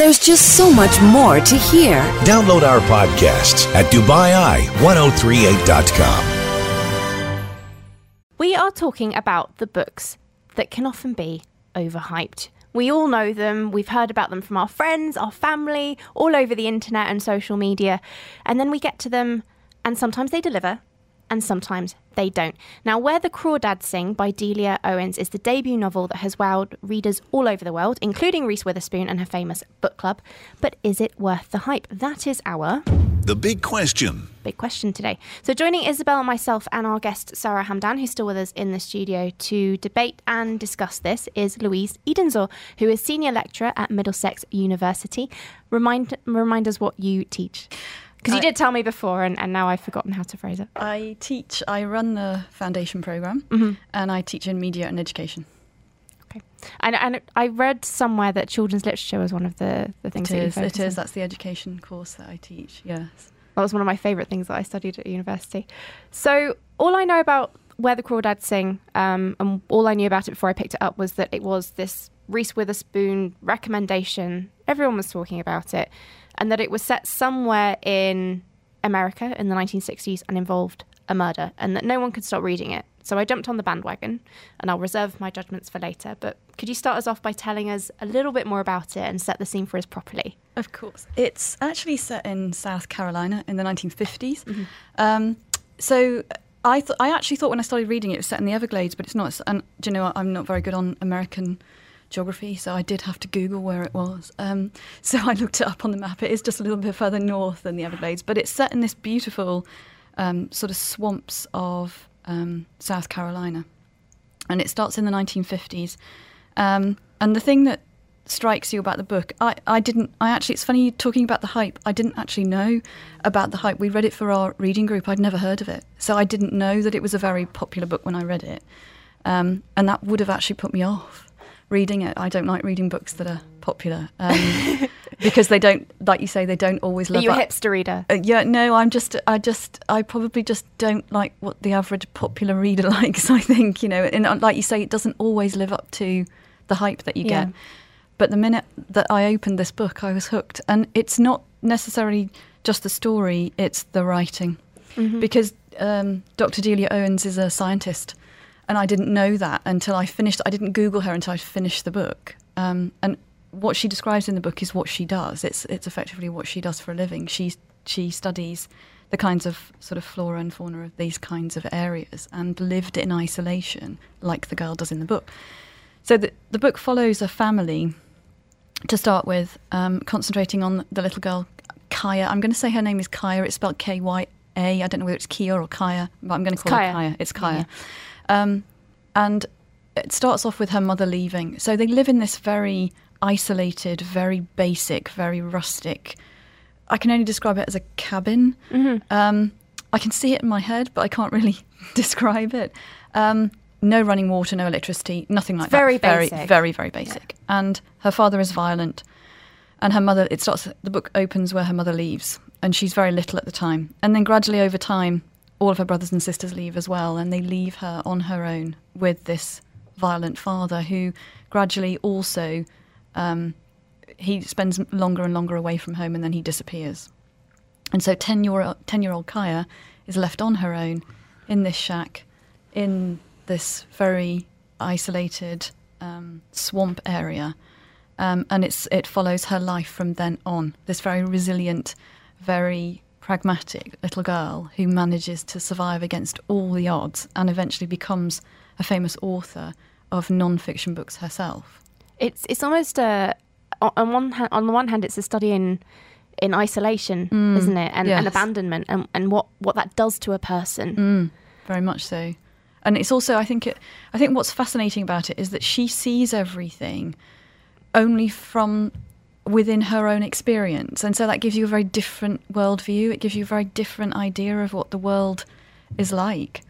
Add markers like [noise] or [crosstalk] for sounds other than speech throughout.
There's just so much more to hear. Download our podcasts at DubaiEye1038.com. We are talking about the books that can often be overhyped. We all know them, we've heard about them from our friends, our family, all over the internet and social media. And then we get to them, and sometimes they deliver, and sometimes they don't. Now, Where the Crawdads Sing by Delia Owens is the debut novel that has wowed readers all over the world, including Reese Witherspoon and her famous book club. But is it worth the hype? That is our The big question. big question today. So, joining Isabel, myself, and our guest Sara Hamdan, who's still with us in the studio to debate and discuss this, is Louise Edensor, who is senior lecturer at Middlesex University. Remind remind us what you teach. Because you did tell me before, and, and now I've forgotten how to phrase it. I teach, I run the foundation program Mm-hmm. and I teach in media and education. Okay. And, and I read somewhere that children's literature was one of the, the things It that you is, focus it is. on. That's the education course that I teach, yes. That was one of my favourite things that I studied at university. So all I know about Where the Crawdads Sing, um, and all I knew about it before I picked it up was that it was this Reese Witherspoon recommendation. Everyone was talking about it, and that it was set somewhere in America in the 1960s and involved a murder, and that no one could stop reading it. So I jumped on the bandwagon, and I'll reserve my judgments for later. But could you start us off by telling us a little bit more about it and set the scene for us properly? Of course. It's actually set in South Carolina in the 1950s. Mm-hmm. Um, so I, th- I actually thought when I started reading it, it was set in the Everglades, but it's not. And do you know, what? I'm not very good on American geography, so I did have to Google where it was. Um, [laughs] so I looked it up on the map. It is just a little bit further north than the Everglades, but it's set in this beautiful um, sort of swamps of um, South Carolina. And it starts in the 1950s. Um, and the thing that strikes you about the book, I, I didn't, I actually, it's funny talking about the hype. I didn't actually know about the hype. We read it for our reading group. I'd never heard of it. So I didn't know that it was a very popular book when I read it. Um, and that would have actually put me off reading it. I don't like reading books that are popular [laughs] um, because they don't, like you say, they don't always Are live you a up. hipster reader? Uh, yeah, no, I'm just, I just, I probably just don't like what the average popular reader [laughs] likes. I think, you know, and uh, like you say, it doesn't always live up to the hype that you Yeah. get. But the minute that I opened this book, I was hooked. And it's not necessarily just the story; it's the writing, because um, Dr. Delia Owens is a scientist, and I didn't know that until I finished. I didn't Google her until I finished the book. Um, and what she describes in the book is what she does. It's it's effectively what she does for a living. She she studies the kinds of sort of flora and fauna of these kinds of areas and lived in isolation, like the girl does in the book. So the the book follows a family to start with, um, concentrating on the little girl Kaya. I'm going to say her name is Kaya. It's spelled K Y A. I don't know whether it's Kia or Kaya, but I'm going to call Kaya. her Kaya. It's Kaya. Um, and it starts off with her mother leaving. So they live in this very isolated, very basic, very rustic. I can only describe it as a cabin. Um, I can see it in my head, but I can't really [laughs] describe it. Um, no running water, no electricity, nothing like very that. Very, basic. very, very basic. And her father is violent, and her mother. It starts. The book opens where her mother leaves, and she's very little at the time. And then gradually, over time, all of her brothers and sisters leave as well, and they leave her on her own with this violent father, who gradually also um, he spends longer and longer away from home, and then he disappears. And so 10 year, 10 year old Kaya is left on her own in this shack in this very isolated um, swamp area. Um, and it's, it follows her life from then on. This very resilient, very pragmatic little girl who manages to survive against all the odds and eventually becomes a famous author of non fiction books herself. It's it's almost a on- on one hand, on the one hand it's a study in in isolation, isn't it, and, and abandonment, and, and what what that does to a person. Mm, very much so. And it's also, I think, it, I think what's fascinating about it is that she sees everything only from within her own experience, and so that gives you a very different worldview. It gives you a very different idea of what the world is like.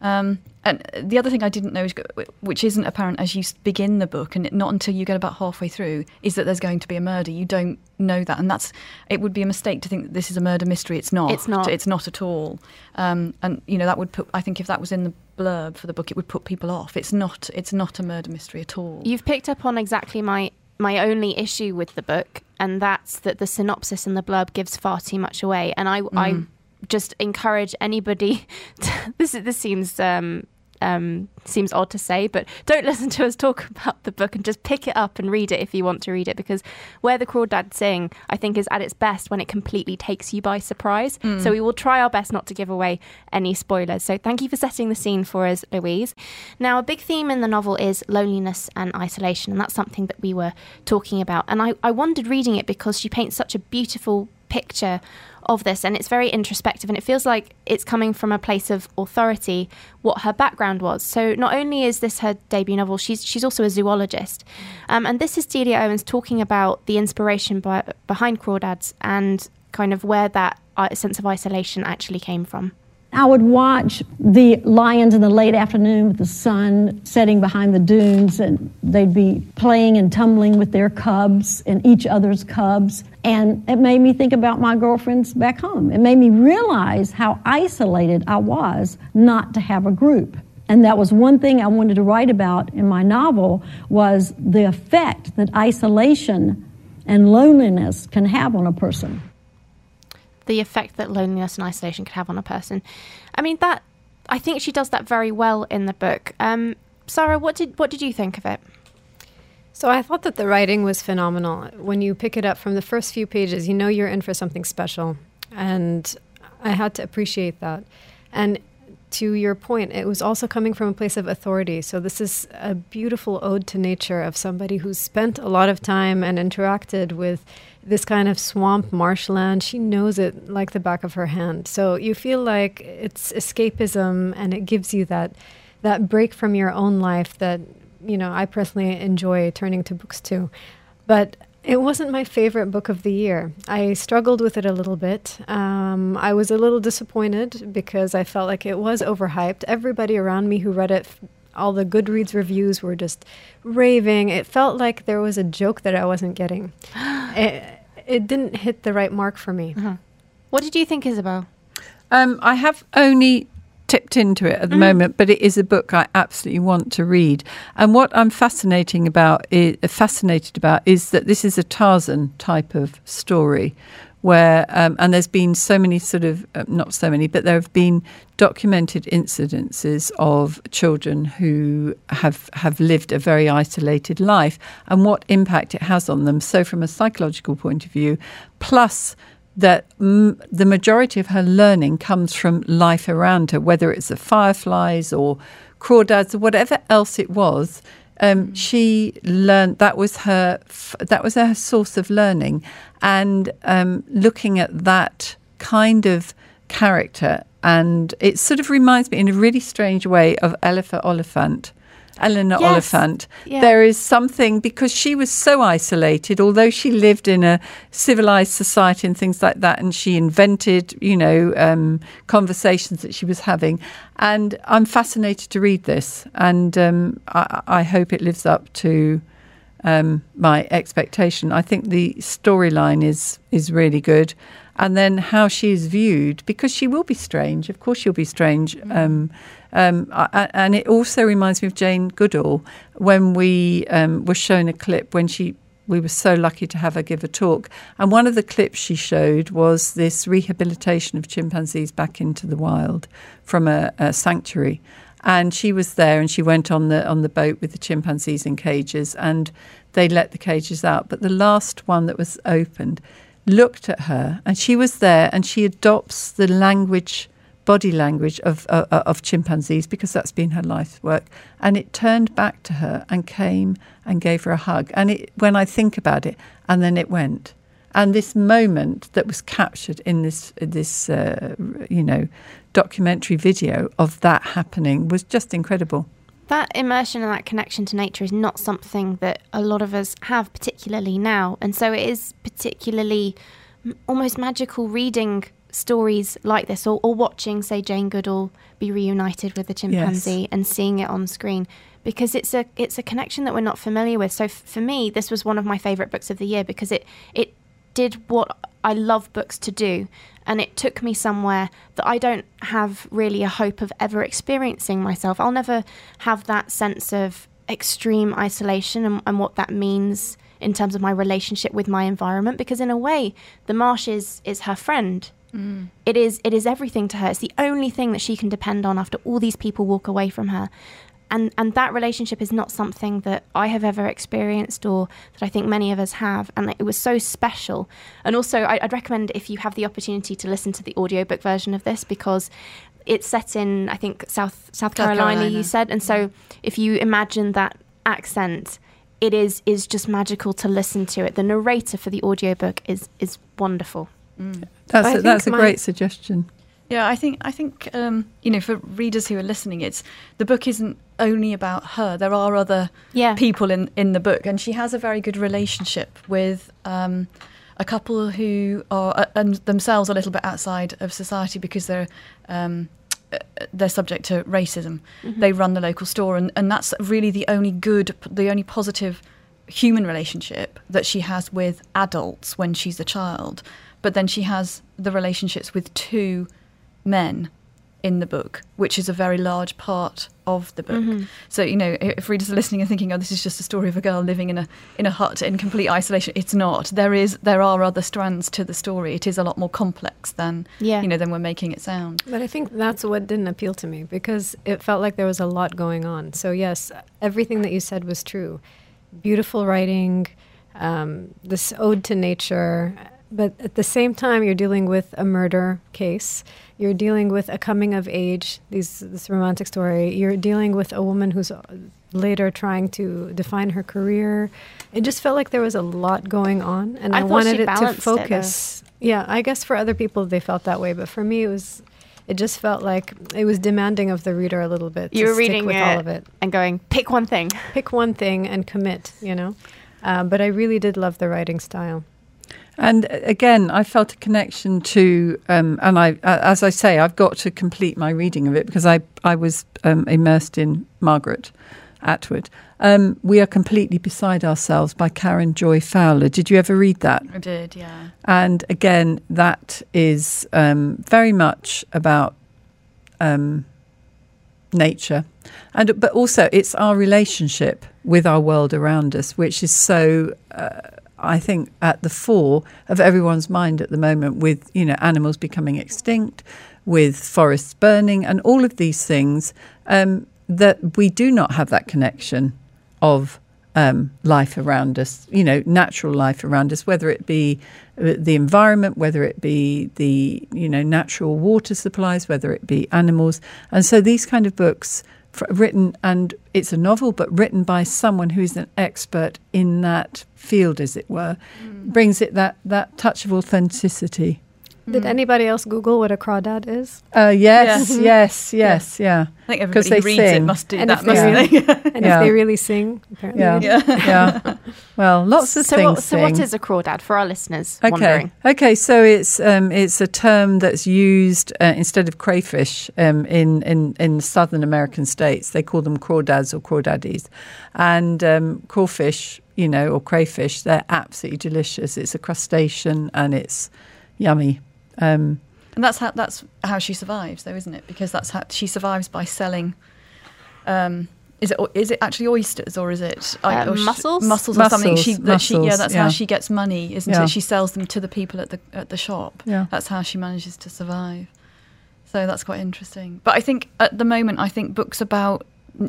Um, and the other thing I didn't know, is, which isn't apparent as you begin the book, and not until you get about halfway through, is that there's going to be a murder. You don't know that, and that's it would be a mistake to think that this is a murder mystery. It's not. It's not. It's not at all. Um, and you know that would put. I think if that was in the blurb for the book, it would put people off. It's not. It's not a murder mystery at all. You've picked up on exactly my my only issue with the book, and that's that the synopsis and the blurb gives far too much away. And I, I just encourage anybody. [laughs] To, this this seems um, um, seems odd to say, but don't [laughs] listen to us talk about the book and just pick it up and read it if you want to read it. Because Where the Crawdads Sing, I think, is at its best when it completely takes you by surprise. So we will try our best not to give away any spoilers. So thank you for setting the scene for us, Louise. Now, a big theme in the novel is loneliness and isolation, and that's something that we were talking about. And I, I wondered reading it because she paints such a beautiful picture of this and it's very introspective and it feels like it's coming from a place of authority what her background was. So not only is this her debut novel she's she's also a zoologist. Um, and this is Delia Owens talking about the inspiration by, behind crawdads and kind of where that uh, sense of isolation actually came from I would watch the lions in the late afternoon with the sun setting behind the dunes, and they'd be playing and tumbling with their cubs and each other's cubs. And it made me think about my girlfriends back home. It made me realize how isolated I was not to have a group. And that was one thing I wanted to write about in my novel was the effect that isolation and loneliness can have on a person the effect that loneliness and isolation could have on a person. I mean that I think she does that very well in the book. Um, Sara, what did what did you think of it? So I thought that the writing was phenomenal. When you pick it up from the first few pages, you know you're in for something special, and I had to appreciate that. And to your point, it was also coming from a place of authority. So this is a beautiful ode to nature of somebody who's spent a lot of time and interacted with this kind of swamp marshland. She knows it like the back of her hand. So you feel like it's escapism and it gives you that that break from your own life that you know I personally enjoy turning to books too. But it wasn't my favorite book of the year. I struggled with it a little bit. Um, I was a little disappointed because I felt like it was overhyped. Everybody around me who read it, all the Goodreads reviews were just raving. It felt like there was a joke that I wasn't getting. it, [gasps] it didn't hit the right mark for me. Uh-huh. What did you think, Isabel? Um, I have only tipped into it at the mm. moment, but it is a book I absolutely want to read. And what I'm fascinating about, is, fascinated about, is that this is a Tarzan type of story, where um, and there's been so many sort of uh, not so many, but there have been documented incidences of children who have have lived a very isolated life and what impact it has on them. So from a psychological point of view, plus that m- the majority of her learning comes from life around her, whether it's the fireflies or crawdads or whatever else it was. Um, she learned that was her that was her source of learning, and um, looking at that kind of character, and it sort of reminds me in a really strange way of Eleanor Oliphant Eleanor yes. Oliphant. Yeah. There is something because she was so isolated, although she lived in a civilized society and things like that, and she invented, you know, um, conversations that she was having. And I'm fascinated to read this, and um, I, I, hope it lives up to. Um, my expectation. I think the storyline is is really good, and then how she is viewed because she will be strange. Of course, she'll be strange. Mm. Um, I, and it also reminds me of Jane Goodall when we um, were shown a clip when she we were so lucky to have her give a talk. And one of the clips she showed was this rehabilitation of chimpanzees back into the wild from a, a, sanctuary. And she was there and she went on the on the boat with the chimpanzees in cages and they let the cages out. But the last one that was opened looked at her and she was there and she adopts the language body language of, uh, uh, of chimpanzees because that's been her life's work. And it turned back to her and came and gave her a hug. And it, when I think about it, and then it went. And this moment that was captured in this this uh, you know documentary video of that happening was just incredible. That immersion and that connection to nature is not something that a lot of us have, particularly now, and so it is particularly almost magical reading stories like this or, or watching, say, Jane Goodall be reunited with the chimpanzee yes. and seeing it on screen because it's a it's a connection that we're not familiar with. So f- for me, this was one of my favorite books of the year because it it did what I love books to do, and it took me somewhere that I don't have really a hope of ever experiencing myself. I'll never have that sense of extreme isolation and, and what that means in terms of my relationship with my environment because in a way the marsh is is her friend Mm. it is it is everything to her. It's the only thing that she can depend on after all these people walk away from her. And and that relationship is not something that I have ever experienced or that I think many of us have. And it was so special. And also I, I'd recommend if you have the opportunity to listen to the audiobook version of this because it's set in I think South South Carolina, Carolina. you said. And so mm-hmm. if you imagine that accent it is is just magical to listen to it. The narrator for the audiobook is is wonderful That's I a, that's a my- great suggestion. Yeah, I think I think um, you know for readers who are listening, it's the book isn't only about her. There are other Yeah. people in in the book, and she has a very good relationship with um, a couple who are uh, and themselves a little bit outside of society because they're. Um, uh, they're subject to racism. They run the local store, and, and that's really the only good, the only positive human relationship that she has with adults when she's a child. But then she has the relationships with two men in the book, which is a very large part of the book. Mm-hmm. So you know, if readers are listening and thinking, "Oh, this is just a story of a girl living in a in a hut in complete isolation," it's not. There is there are other strands to the story. It is a lot more complex than Yeah. you know than we're making it sound. But I think that's what didn't appeal to me because it felt like there was a lot going on. So, yes, everything that you said was true. Beautiful writing, um, this ode to nature. But at the same time, you're dealing with a murder case. You're dealing with a coming of age, these, this romantic story. You're dealing with a woman who's uh, later trying to define her career. It just felt like there was a lot going on. And I I, wanted it to balanced it, focus yeah, I guess for other people they felt that way, but for me it was it just felt like it was demanding of the reader a little bit. you were reading with it, all of it. and going pick one thing Pick one thing and commit, you know. Uh, but I really did love the writing style. And uh, again, I felt a connection to, um, and I, as I say, I've got to complete my reading of it because I, I was um, immersed in Margaret Atwood. Um, we are completely beside ourselves by Karen Joy Fowler. Did you ever read that? I did, yeah. And again, that is um, very much about um, nature, and but also it's our relationship with our world around us, which is so. Uh, I think at the fore of everyone's mind at the moment, with you know animals becoming extinct, with forests burning, and all of these things, um, that we do not have that connection of um, life around us, you know, natural life around us, whether it be uh, the environment, whether it be the, you know, natural water supplies, whether it be animals. And so these kind of books written, and it's a novel, but written by someone who's an expert in that field, as it were, mm. brings it that, that touch of authenticity. Did anybody else Google what a crawdad is? Uh, yes, Yeah. [laughs] yes, yes, yeah. I think 'Cause everybody they who reads it sing. must do And that, if they mustn't they? [laughs] And Yeah. if they really sing, apparently. Yeah. they yeah. Well, lots of [laughs] so things. what, so what sing. is a crawdad for our listeners Okay. wondering Okay. So it's um, it's a term that's used uh, instead of crayfish um, in in in southern American states. They call them crawdads or crawdaddies, and um, crawfish, you know, or crayfish. They're absolutely delicious. It's a crustacean and it's yummy. Um, And that's how that's how she survives, though, isn't it? Because that's how she survives by selling. Um, is it is it actually oysters or is it Uh, or sh- mussels? Mussels or something. She, Mussels, she yeah, that's yeah. how she gets money, isn't Yeah. it? She sells them to the people at the at the shop. Yeah. that's how she manages to survive. So that's quite interesting. But I think at the moment, I think books about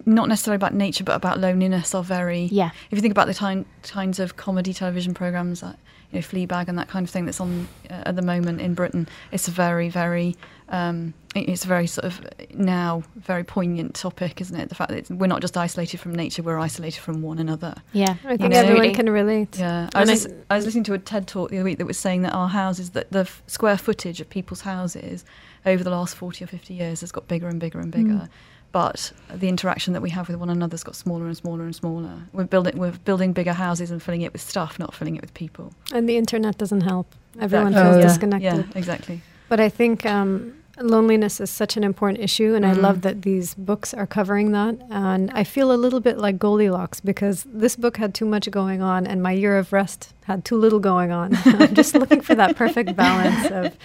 not necessarily about nature, but about loneliness are very. Yeah. If you think about the time, kinds of comedy television programs like you know, Fleabag and that kind of thing that's on uh, at the moment in Britain, it's a very, very, um, it's a very sort of now very poignant topic, isn't it? The fact that it's, we're not just isolated from nature, we're isolated from one another. yeah I think know, everyone can relate. Yeah, I was, I- lis- I was listening to a TED talk the other week that was saying that our houses, that the f- square footage of people's houses over the last 40 or 50 years has got bigger and bigger and bigger. But the interaction that we have with one another's got smaller and smaller and smaller. We're building, we're building bigger houses and filling it with stuff, not filling it with people. And the internet doesn't help. Everyone Exactly. feels Oh, yeah. disconnected. Yeah, exactly. But I think um, loneliness is such an important issue, and I Mm. love that these books are covering that. And I feel a little bit like Goldilocks because this book had too much going on, and my year of rest had too little going on. [laughs] I'm just looking for that perfect balance of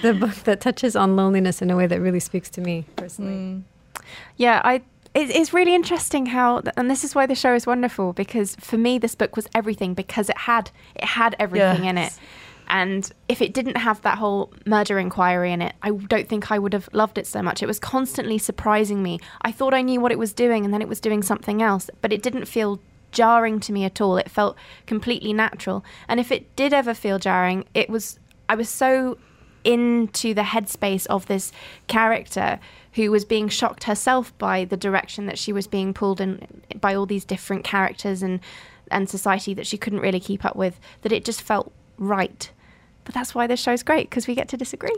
the book that touches on loneliness in a way that really speaks to me personally. Mm. Yeah, I it, it's really interesting how, and this is why the show is wonderful because for me, this book was everything because it had it had everything in it. And if it didn't have that whole murder inquiry in it, I don't think I would have loved it so much. It was constantly surprising me. I thought I knew what it was doing, and then it was doing something else, but it didn't feel jarring to me at all. It felt completely natural. And if it did ever feel jarring, it was I was so into the headspace of this character who was being shocked herself by the direction that she was being pulled in by all these different characters and and society that she couldn't really keep up with that it just felt right. But that's why this show's great because we get to disagree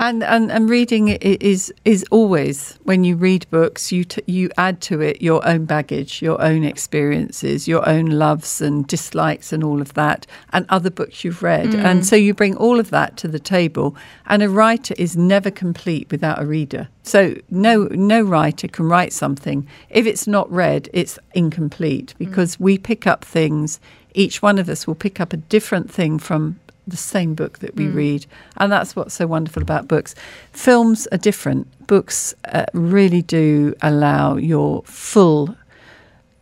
And, and and reading is is always when you read books you t- you add to it your own baggage, your own experiences, your own loves and dislikes and all of that, and other books you've read, mm. and so you bring all of that to the table. And a writer is never complete without a reader. So no no writer can write something if it's not read, it's incomplete mm. because we pick up things. Each one of us will pick up a different thing from the same book that we read. And that's what's so wonderful about books. Films are different. Books uh, really do allow your full,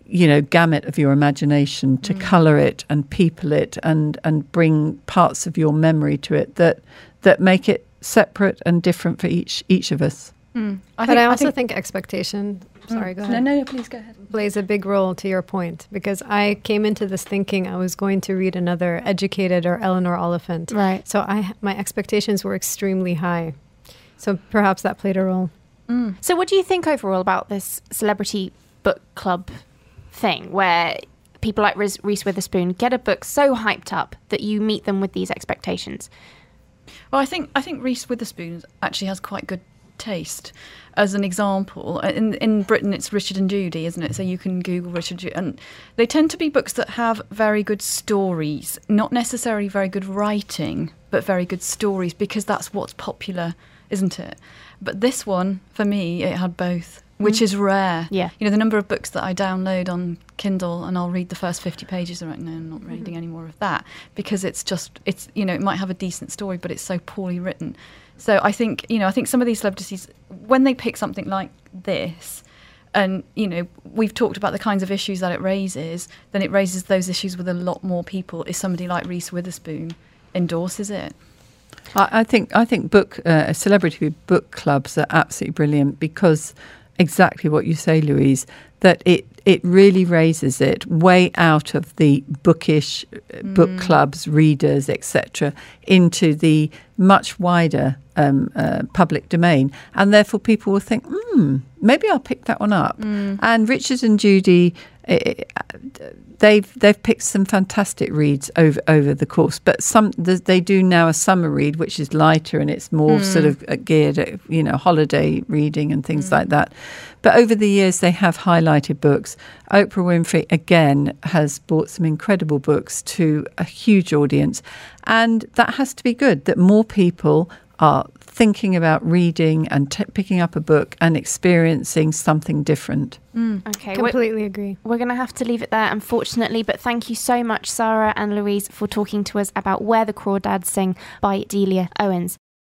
you know, gamut of your imagination to colour it and people it and, and bring parts of your memory to it that, that make it separate and different for each, each of us. Hmm. I but I also think, expectation. Hmm. Sorry, go ahead. no, please go ahead. plays a big role to your point because I came into this thinking I was going to read another Educated or Eleanor Oliphant. Right. So I my expectations were extremely high. So perhaps that played a role. Hmm. so what do you think overall about this celebrity book club thing where people like Reese Reese Witherspoon get a book so hyped up that you meet them with these expectations Well, I think I think Reese Witherspoon actually has quite good taste. As an example, uh, in in Britain it's Richard and Judy, isn't it? So you can Google Richard, and they tend to be books that have very good stories, not necessarily very good writing, but very good stories because that's what's popular, isn't it? But this one, for me, it had both, which is rare. Yeah. You know, the number of books that I download on Kindle and I'll read the first 50 pages and right no, I'm not reading any more of that because it's just, it's, you know, it might have a decent story, but it's so poorly written. So I think, you know, I think some of these celebrities, when they pick something like this, and, you know, we've talked about the kinds of issues that it raises, then it raises those issues with a lot more people if somebody like Reese Witherspoon endorses it. I, think I think book uh, celebrity book clubs are absolutely brilliant because exactly what you say, Louise, that it it really raises it way out of the bookish uh, book clubs, readers, etc., into the much wider um, uh, public domain, and therefore people will think, hmm, maybe I'll pick that one up. And Richard and Judy. eh, they've they've picked some fantastic reads over over the course, but some they do now a summer read which is lighter and it's more sort of uh, geared at you know holiday reading and things like that. But over the years they have highlighted books. Oprah Winfrey again has brought some incredible books to a huge audience, and that has to be good. That more people are thinking about reading and t- picking up a book and experiencing something different. Mm. okay we're, Completely agree. we're going to have to leave it there unfortunately but thank you so much sara and louise for talking to us about where the crawdads sing by delia owens